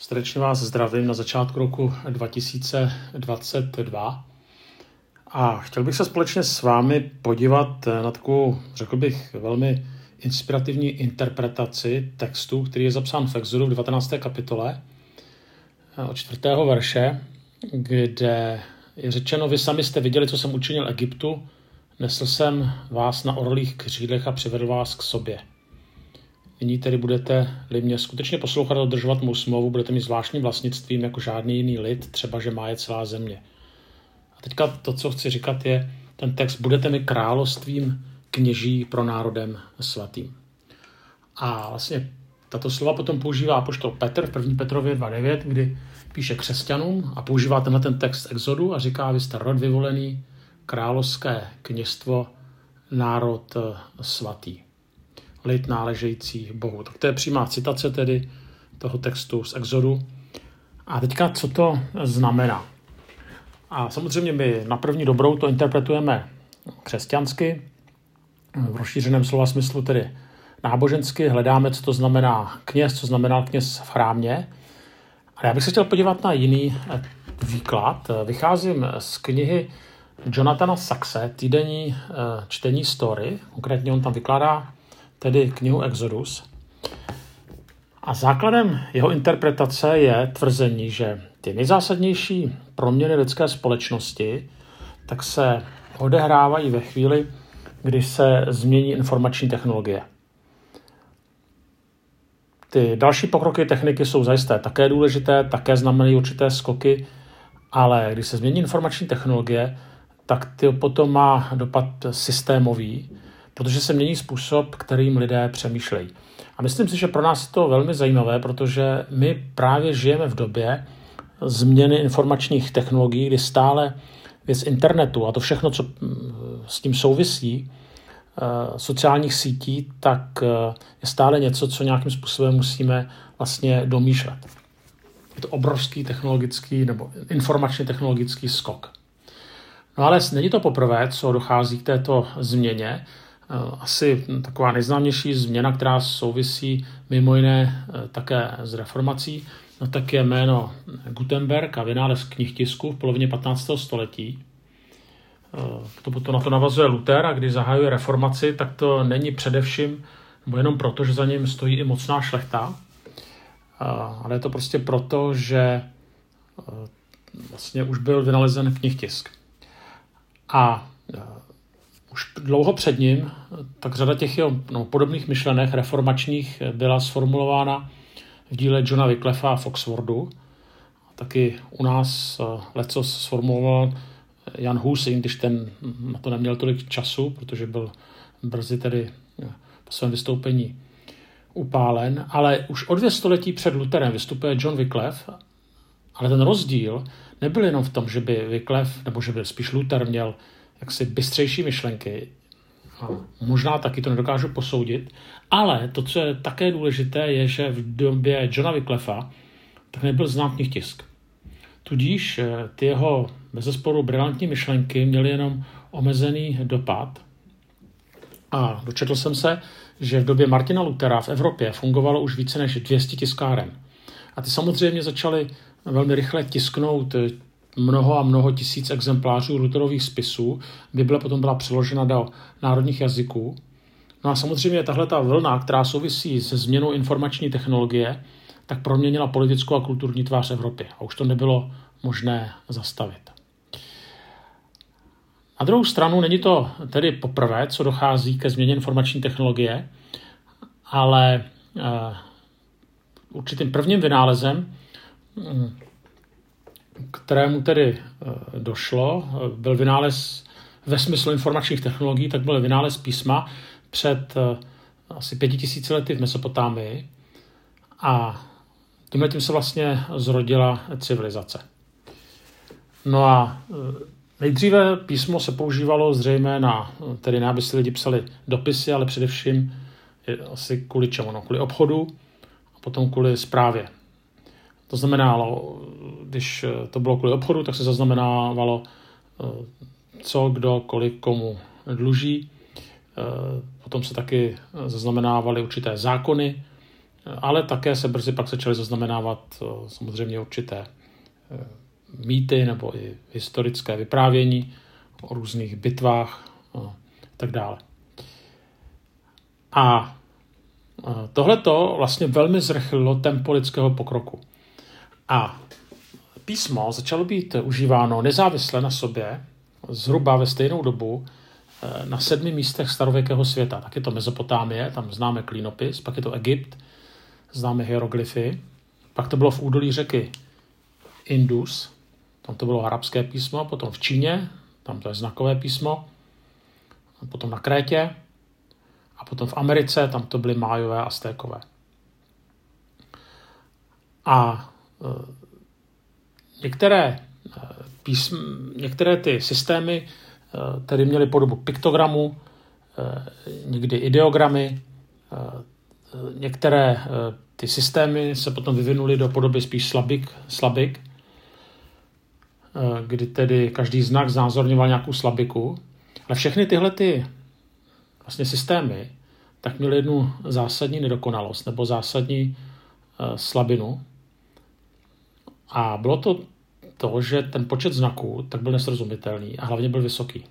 Srdečně vás zdravím na začátku roku 2022 a chtěl bych se společně s vámi podívat na takovou, řekl bych, velmi inspirativní interpretaci textu, který je zapsán v Exodu v 19. kapitole od 4. verše, kde je řečeno, vy sami jste viděli, co jsem učinil Egyptu, nesl jsem vás na orlých křídlech a přivedl vás k sobě. Nyní tedy budete-li mě skutečně poslouchat a dodržovat mou smlouvu, budete mít zvláštním vlastnictvím jako žádný jiný lid, třeba že má je celá země. A teďka to, co chci říkat, je ten text, budete mi královstvím kněží pro národem svatým. A vlastně tato slova potom používá poštol Petr v 1. Petrově 2.9, kdy píše křesťanům a používá tenhle ten text exodu a říká, vy jste rod vyvolený, královské kněstvo, národ svatý lid náležející Bohu. Tak to je přímá citace tedy toho textu z Exodu. A teďka, co to znamená? A samozřejmě my na první dobrou to interpretujeme křesťansky, v rozšířeném slova smyslu tedy nábožensky, hledáme, co to znamená kněz, co znamená kněz v chrámě. A já bych se chtěl podívat na jiný eh, výklad. Vycházím z knihy Jonathana Saxe, týdenní eh, čtení story. Konkrétně on tam vykládá tedy knihu Exodus. A základem jeho interpretace je tvrzení, že ty nejzásadnější proměny lidské společnosti tak se odehrávají ve chvíli, kdy se změní informační technologie. Ty další pokroky techniky jsou zajisté také důležité, také znamenají určité skoky, ale když se změní informační technologie, tak to potom má dopad systémový protože se mění způsob, kterým lidé přemýšlejí. A myslím si, že pro nás je to velmi zajímavé, protože my právě žijeme v době změny informačních technologií, kdy stále věc internetu a to všechno, co mm, s tím souvisí, eh, sociálních sítí, tak eh, je stále něco, co nějakým způsobem musíme vlastně domýšlet. Je to obrovský technologický nebo informačně technologický skok. No ale není to poprvé, co dochází k této změně. Eh, asi taková nejznámější změna, která souvisí mimo jiné eh, také s reformací, no tak je jméno Gutenberg a vynález knih tisku v polovině 15. století. Eh, to potom na to navazuje Luther a když zahajuje reformaci, tak to není především, nebo jenom proto, že za ním stojí i mocná šlechta, ale je to prostě proto, že vlastně už byl vynalezen knih tisk. A už dlouho před ním, tak řada těch jeho no, podobných myšlenek reformačních byla sformulována v díle Johna Wycliffa v Oxfordu. Taky u nás uh, leco sformuloval Jan Hus, když ten na to neměl tolik času, protože byl brzy tedy eh, po svém vystoupení upálen, ale už o dvě století před Lutherem vystupuje John Wycliffe, ale ten rozdíl nebyl jenom v tom, že by Wycliffe, nebo že by spíš Luther měl jaksi bystřejší myšlenky. A možná taky to nedokážu posoudit, ale to, co je také důležité, je, že v době Johna Wycliffa tak nebyl znám tisk. Tudíž eh, ty jeho bezesporu brilantní myšlenky měly jenom omezený dopad. A dočetl jsem se, že v době Martina Luthera v Evropě fungovalo už více než 200 tiskáren. A ty samozřejmě začaly velmi rychle tisknout mnoho a mnoho tisíc exemplářů Lutherových spisů. Bible potom byla přeložena do národních jazyků. No a samozřejmě tahle ta vlna, která souvisí se změnou informační technologie, tak proměnila politickou a kulturní tvář Evropy. A už to nebylo možné zastavit. Na druhou stranu není to tedy poprvé, co dochází ke změně informační technologie, ale uh, určitým prvním vynálezem hm, kterému tedy eh, došlo, eh, byl vynález ve smyslu informačních technologií, tak byl vynález písma před eh, asi pěti tisíci lety v Mesopotámii a tímhle tím se vlastně zrodila civilizace. No a nejdříve písmo se používalo zřejmě na, tedy ne, aby si lidi psali dopisy, ale především asi kvůli čemu? No, kvůli obchodu a potom kvůli zprávě. To znamenalo, když to bylo kvůli obchodu, tak se zaznamenávalo, eh, co, kdo, kolik, komu dluží. Eh, potom se taky zaznamenávaly určité zákony, ale také se brzy pak začaly zaznamenávat samozřejmě určité mýty nebo i historické vyprávění o různých bitvách a tak dále. A tohle to vlastně velmi zrychlilo tempo lidského pokroku. A písmo začalo být užíváno nezávisle na sobě, zhruba ve stejnou dobu, e, na sedmi místech starověkého světa. Tak je to Mezopotámie, tam známe klínopis, pak je to Egypt, známe hieroglyfy, pak to bylo v údolí řeky Indus, tam to bylo arabské písmo, potom v Číně, tam to je znakové písmo, potom na Krétě a potom v Americe, tam to byly májové a stékové. A některé, e, písm, některé ty systémy e, tedy měly podobu piktogramu, někdy ideogramy, některé ty systémy se potom vyvinuly do podoby spíš slabik, slabik kdy tedy každý znak znázorňoval nějakou slabiku. Ale všechny tyhle ty vlastně systémy tak měly jednu zásadní nedokonalost nebo zásadní slabinu. A bylo to to, že ten počet znaků tak byl nesrozumitelný a hlavně byl vysoký.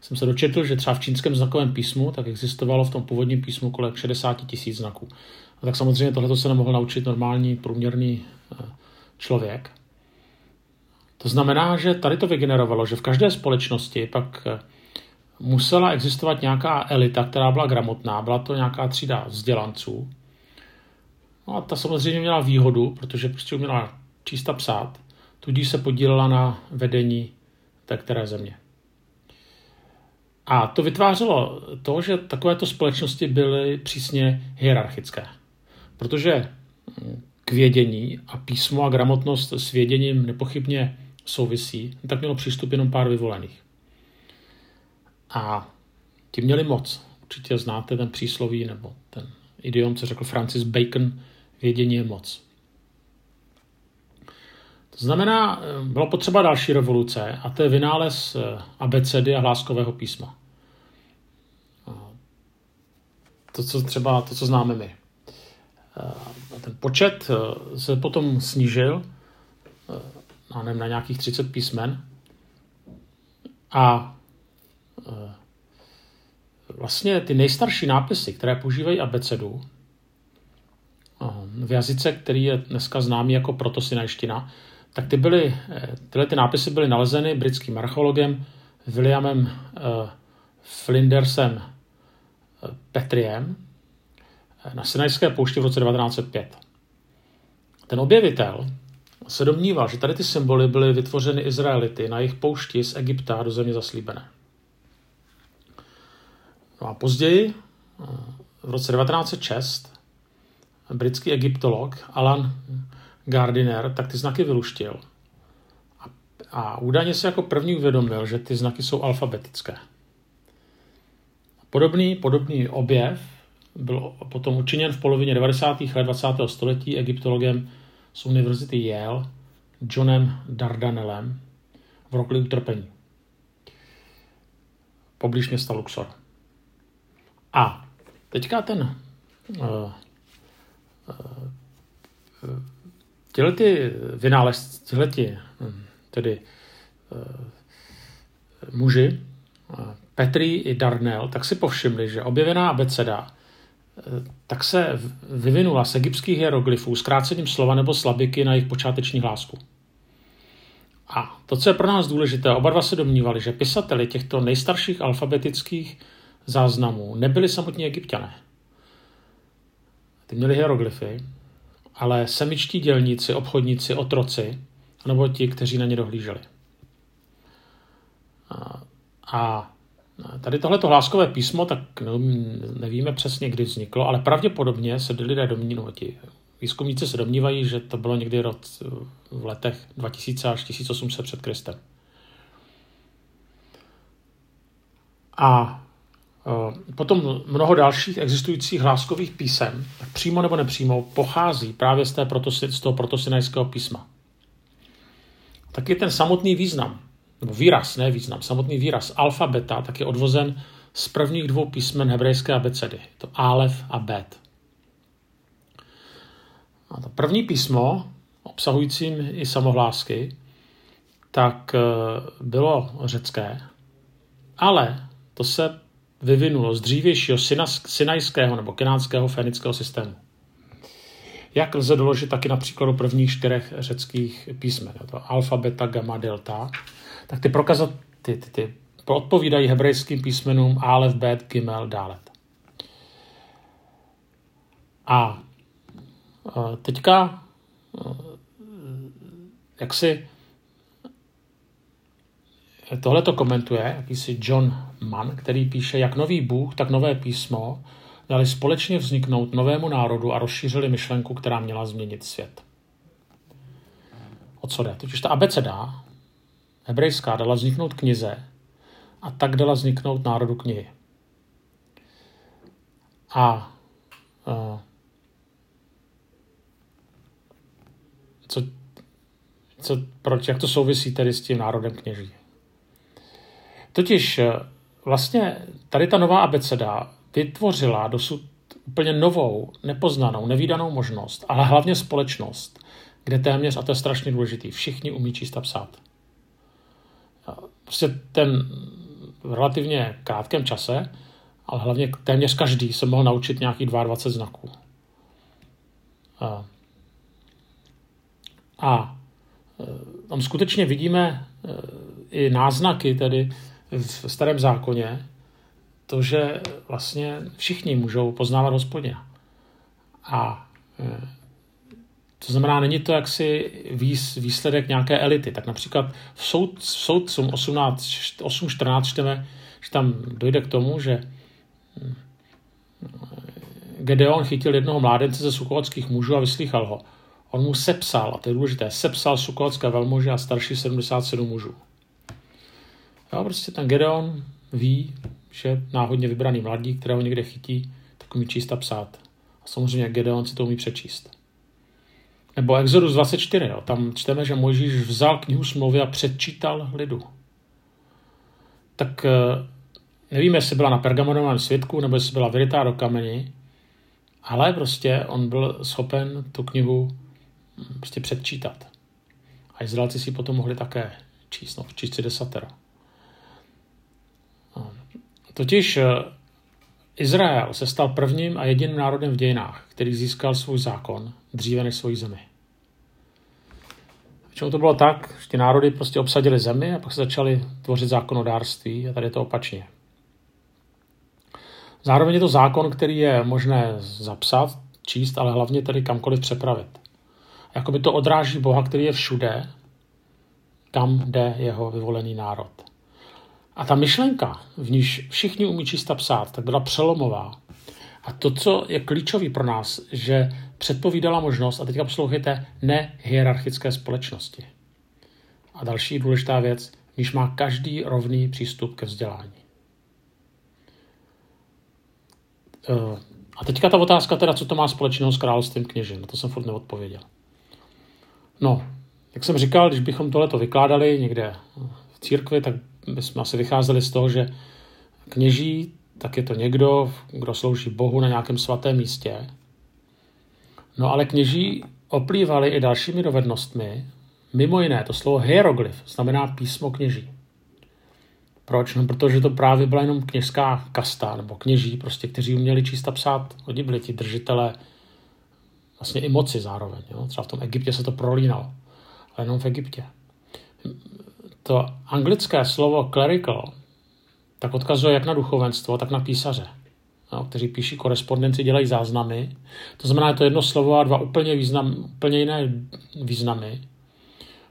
Jsem se dočetl, že třeba v čínském znakovém písmu tak existovalo v tom původním písmu kolem 60 tisíc znaků. A tak samozřejmě tohle se nemohl naučit normální průměrný uh, člověk. To znamená, že tady to vygenerovalo, že v každé společnosti pak uh, musela existovat nějaká elita, která byla gramotná, byla to nějaká třída vzdělanců. No a ta samozřejmě měla výhodu, protože prostě uměla číst a psát, tudíž se podílela na vedení té které země. A to vytvářelo to, že takovéto společnosti byly přísně hierarchické. Protože k vědění a písmo a gramotnost s věděním nepochybně souvisí, tak mělo přístup jenom pár vyvolených. A ti měli moc. Určitě znáte ten přísloví nebo ten idiom, co řekl Francis Bacon, vědění je moc. To znamená, bylo potřeba další revoluce a to je vynález eh, abecedy a hláskového písma. To, co třeba, to, co známe my. Eh, ten počet eh, se potom snížil na nějakých 30 písmen a Eh, vlastně ty nejstarší nápisy, které používají abecedu, eh, v jazyce, který je dneska známý jako protosinajština, tak ty byly, eh, tyhle ty nápisy byly nalezeny britským archeologem Williamem Flindersem Petriem na Sinajské poušti v roce 1905. Ten objevitel se domníval, že tady ty symboly byly vytvořeny Izraelity na jejich poušti z Egypta do země zaslíbené. No a později, v roce 1906, britský egyptolog Alan Gardiner tak ty znaky vyluštil. A, a údajně se jako první uvědomil, že ty znaky jsou alfabetické. Podobný, podobný objev byl potom učiněn v polovině 90. let 20. století egyptologem z univerzity Yale Johnem Dardanellem v rokli utrpení. Poblíž města Luxor. A teďka ten uh, uh, tyhle ty vynález, hm, tedy uh, muži, uh, Petri i Darnell, tak si povšimli, že objevená abeceda tak se vyvinula z egyptských hieroglyfů zkrácením slova nebo slabiky na jejich počáteční hlásku. A to, co je pro nás důležité, oba dva se domnívali, že pisateli těchto nejstarších alfabetických záznamů nebyli samotní egyptiané. Ty měli hieroglyfy, ale semičtí dělníci, obchodníci, otroci, nebo ti, kteří na ně dohlíželi. A tady tohleto hláskové písmo, tak nevíme přesně, kdy vzniklo, ale pravděpodobně se lidé domnívají, ti výzkumníci se domnívají, že to bylo někdy v letech 2000 až 1800 před Kristem. A potom mnoho dalších existujících hláskových písem, přímo nebo nepřímo, pochází právě z, té protosi, z toho protosinajského písma. Taky ten samotný význam, nebo výraz, ne význam, samotný výraz alfabeta, tak je odvozen z prvních dvou písmen hebrejské abecedy. To Alef a Bet. A to první písmo, obsahujícím i samohlásky, tak eh, bylo řecké, ale to se vyvinulo z dřívějšího sinajského nebo kenánského fénického systému. Jak lze doložit taky na příkladu prvních čtyřech řeckých písmen, to alfa, beta, gamma, delta, tak ty prokazat, ty, ty, ty odpovídají hebrejským písmenům alef, bet, gimel, dálet. A teďka, jak si tohle to komentuje jakýsi John Mann, který píše, jak nový Bůh, tak nové písmo dali společně vzniknout novému národu a rozšířili myšlenku, která měla změnit svět. O co jde? Totiž ta abeceda hebrejská dala vzniknout knize a tak dala vzniknout národu knihy. A uh, co, co, proč, jak to souvisí tedy s tím národem kněží? Totiž vlastně tady ta nová abeceda vytvořila dosud úplně novou, nepoznanou, nevýdanou možnost, ale hlavně společnost, kde téměř, a to je strašně důležitý, všichni umí číst a psát. Prostě ten v relativně krátkém čase, ale hlavně téměř každý se mohl naučit nějakých 22 znaků. A, a e, tam skutečně vidíme e, i náznaky tedy v starém zákoně, to, že vlastně všichni můžou poznávat hospodina. A e, to znamená, není to jaksi výsledek nějaké elity. Tak například v, soud, v soudcům 8.14 čteme, že tam dojde k tomu, že hm, Gedeon chytil jednoho mládence ze sukovatských mužů a vyslýchal ho. On mu sepsal, a to je důležité, sepsal sukovatské velmože a starší 77 mužů. Jo, prostě ten Gedeon ví, že náhodně vybraný mladík, kterého někde chytí, tak umí číst a psát. A samozřejmě Gedeon si to umí přečíst. Nebo Exodus 24, jo, tam čteme, že Mojžíš vzal knihu smlouvy a předčítal lidu. Tak eh, nevíme, jestli byla na pergamonovém světku, nebo jestli byla vyrytá do kameni, ale prostě on byl schopen tu knihu hm, prostě předčítat. A Izraelci si potom mohli také číst, no, číst si desatero. Totiž eh, Izrael se stal prvním a jediným národem v dějinách, který získal svůj zákon dříve než svoji zemi. Čemu to bylo tak, že ty národy prostě obsadili zemi a pak se začali tvořit zákonodárství a tady je to opačně. Zároveň je to zákon, který je možné zapsat, číst, ale hlavně tedy kamkoliv přepravit. Jakoby to odráží Boha, který je všude, kam jde jeho vyvolený národ. A ta myšlenka, v níž všichni umí číst a psát, tak byla přelomová. A to, co je klíčový pro nás, že předpovídala možnost, a teďka poslouchejte, nehierarchické společnosti. A další důležitá věc, níž má každý rovný přístup ke vzdělání. Eh, a teďka ta otázka teda, co to má společného s královstvím kněžin, na to jsem furt neodpověděl. No, jak jsem říkal, když bychom tohleto vykládali někde v církvi, tak bychom asi vycházeli z toho, že kněží, tak je to někdo, kdo slouží Bohu na nějakém svatém místě. No ale kněží oplývali i dalšími dovednostmi, mimo jiné to slovo hieroglyf znamená písmo kněží. Proč? No, protože to právě byla jenom kněžská kasta, nebo kněží, prostě, kteří uměli číst a psát. Oni byli ti držitele vlastně i moci zároveň. Jo? Třeba v tom Egyptě se to prolínalo, ale jenom v Egyptě to anglické slovo clerical tak odkazuje jak na duchovenstvo, tak na písaře, no, kteří píší korespondenci, dělají záznamy. To znamená, je to jedno slovo a dva úplně, význam, úplně jiné významy.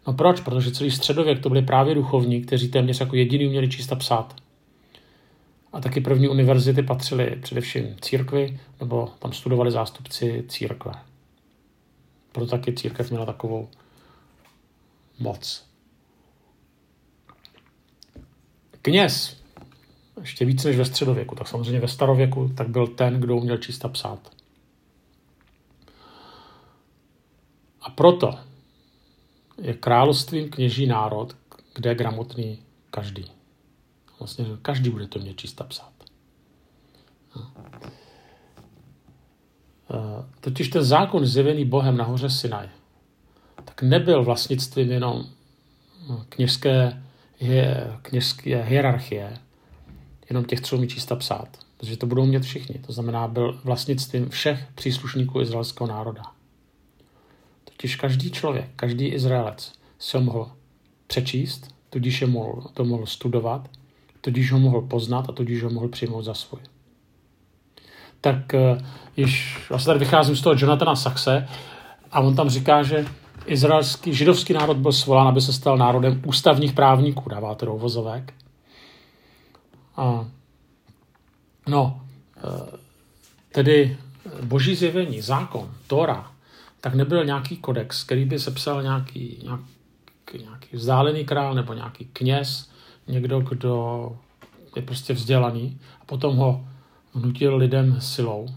No proč? Protože celý středověk to byli právě duchovní, kteří téměř jako jediný uměli číst a psát. A taky první univerzity patřily především církvi, nebo tam studovali zástupci církve. Proto taky církev měla takovou moc. Kněz, ještě více než ve středověku, tak samozřejmě ve starověku, tak byl ten, kdo uměl číst a psát. A proto je královstvím kněží národ, kde je gramotný každý. Vlastně každý bude to mět číst a psát. totiž ten zákon zjevený Bohem na hoře Sinaj, tak nebyl vlastnictvím jenom kněžské, kněžské hierarchie, jenom těch, co umí čísta psát, protože to budou mít všichni. To znamená, byl vlastnictvím všech příslušníků izraelského národa. Totiž každý člověk, každý Izraelec ho mohl přečíst, tudíž je mohl, to mohl studovat, tudíž ho mohl poznat a tudíž ho mohl přijmout za svůj. Tak eh, již vlastně tady vycházím z toho Jonathana Saxe a on tam říká, že izraelský, židovský národ byl svolán, aby se stal národem ústavních právníků, dává to do uvozovek. A, no, eh, tedy boží zjevení, zákon, Tora, tak nebyl nějaký kodex, který by sepsal nějaký, nějaký, nějaký vzdálený král nebo nějaký kněz, někdo, kdo je prostě vzdělaný a potom ho vnutil lidem silou.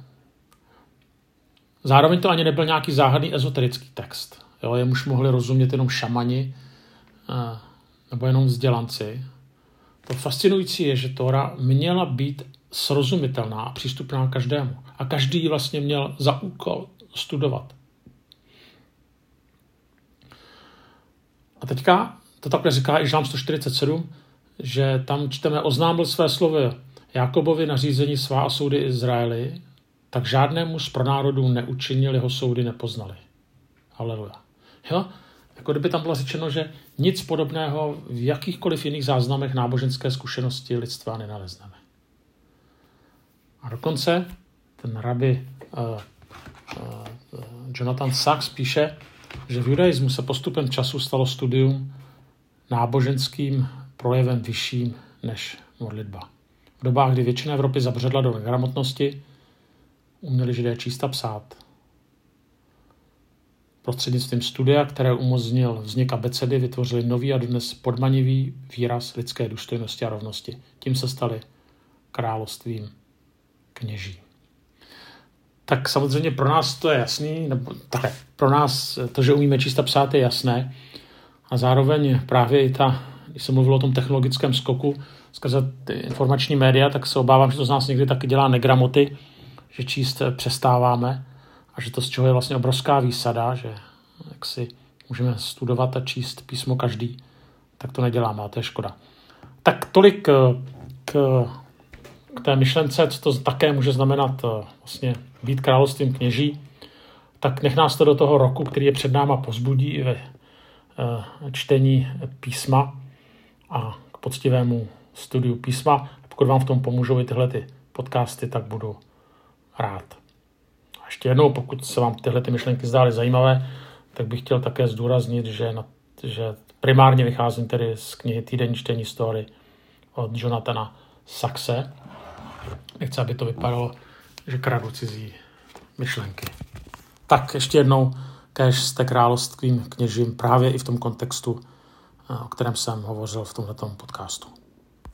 Zároveň to ani nebyl nějaký záhadný ezoterický text. Jo, jemuž mohli rozumět jenom šamani eh, nebo jenom vzdělanci. To fascinující je, že Tora měla být srozumitelná a přístupná každému. A každý ji vlastně měl za úkol studovat. A teďka to takhle říká i Žám 147, že tam čteme, oznámil své slovy Jakobovi nařízení svá a soudy Izraeli, tak žádnému z pronárodů neučinil, jeho soudy nepoznali. Haleluja. Jo? Jako kdyby tam bylo řečeno, že nic podobného v jakýchkoliv jiných záznamech náboženské zkušenosti lidstva nenalezneme. A dokonce ten rabi uh, uh, Jonathan Sachs píše, že v judaismu se postupem času stalo studium náboženským projevem vyšším než modlitba. V dobách, kdy většina Evropy zabředla do negramotnosti, uměli židé číst a psát. Prostřednictvím studia, které umožnil vznik abecedy, vytvořili nový a dnes podmanivý výraz lidské důstojnosti a rovnosti. Tím se stali královstvím kněží. Tak samozřejmě pro nás to je jasný, nebo tak pro nás to, že umíme číst a psát, je jasné. A zároveň právě i ta, když jsem mluvil o tom technologickém skoku skrze ty informační média, tak se obávám, že to z nás někdy taky dělá negramoty, že číst přestáváme a že to z čeho je vlastně obrovská výsada, že jak si můžeme studovat a číst písmo každý, tak to neděláme a to je škoda. Tak tolik k, k té myšlence, co to také může znamenat eh, vlastně být královstvím kněží, tak nech nás to do toho roku, který je před náma, pozbudí ve eh, čtení písma a k poctivému studiu písma. Pokud vám v tom pomůžou i tyhle ty podcasty, tak budu rád. A ještě jednou, pokud se vám tyhle ty myšlenky zdály zajímavé, tak bych chtěl také zdůraznit, že, na, že primárně vycházím tedy z knihy Týdenní čtení story od Jonathana Saxe. Nechci, aby to vypadalo, že kradu cizí myšlenky. Tak ještě jednou, kež jste královstvím kněžím právě i v tom kontextu, o kterém jsem hovořil v tomto podcastu.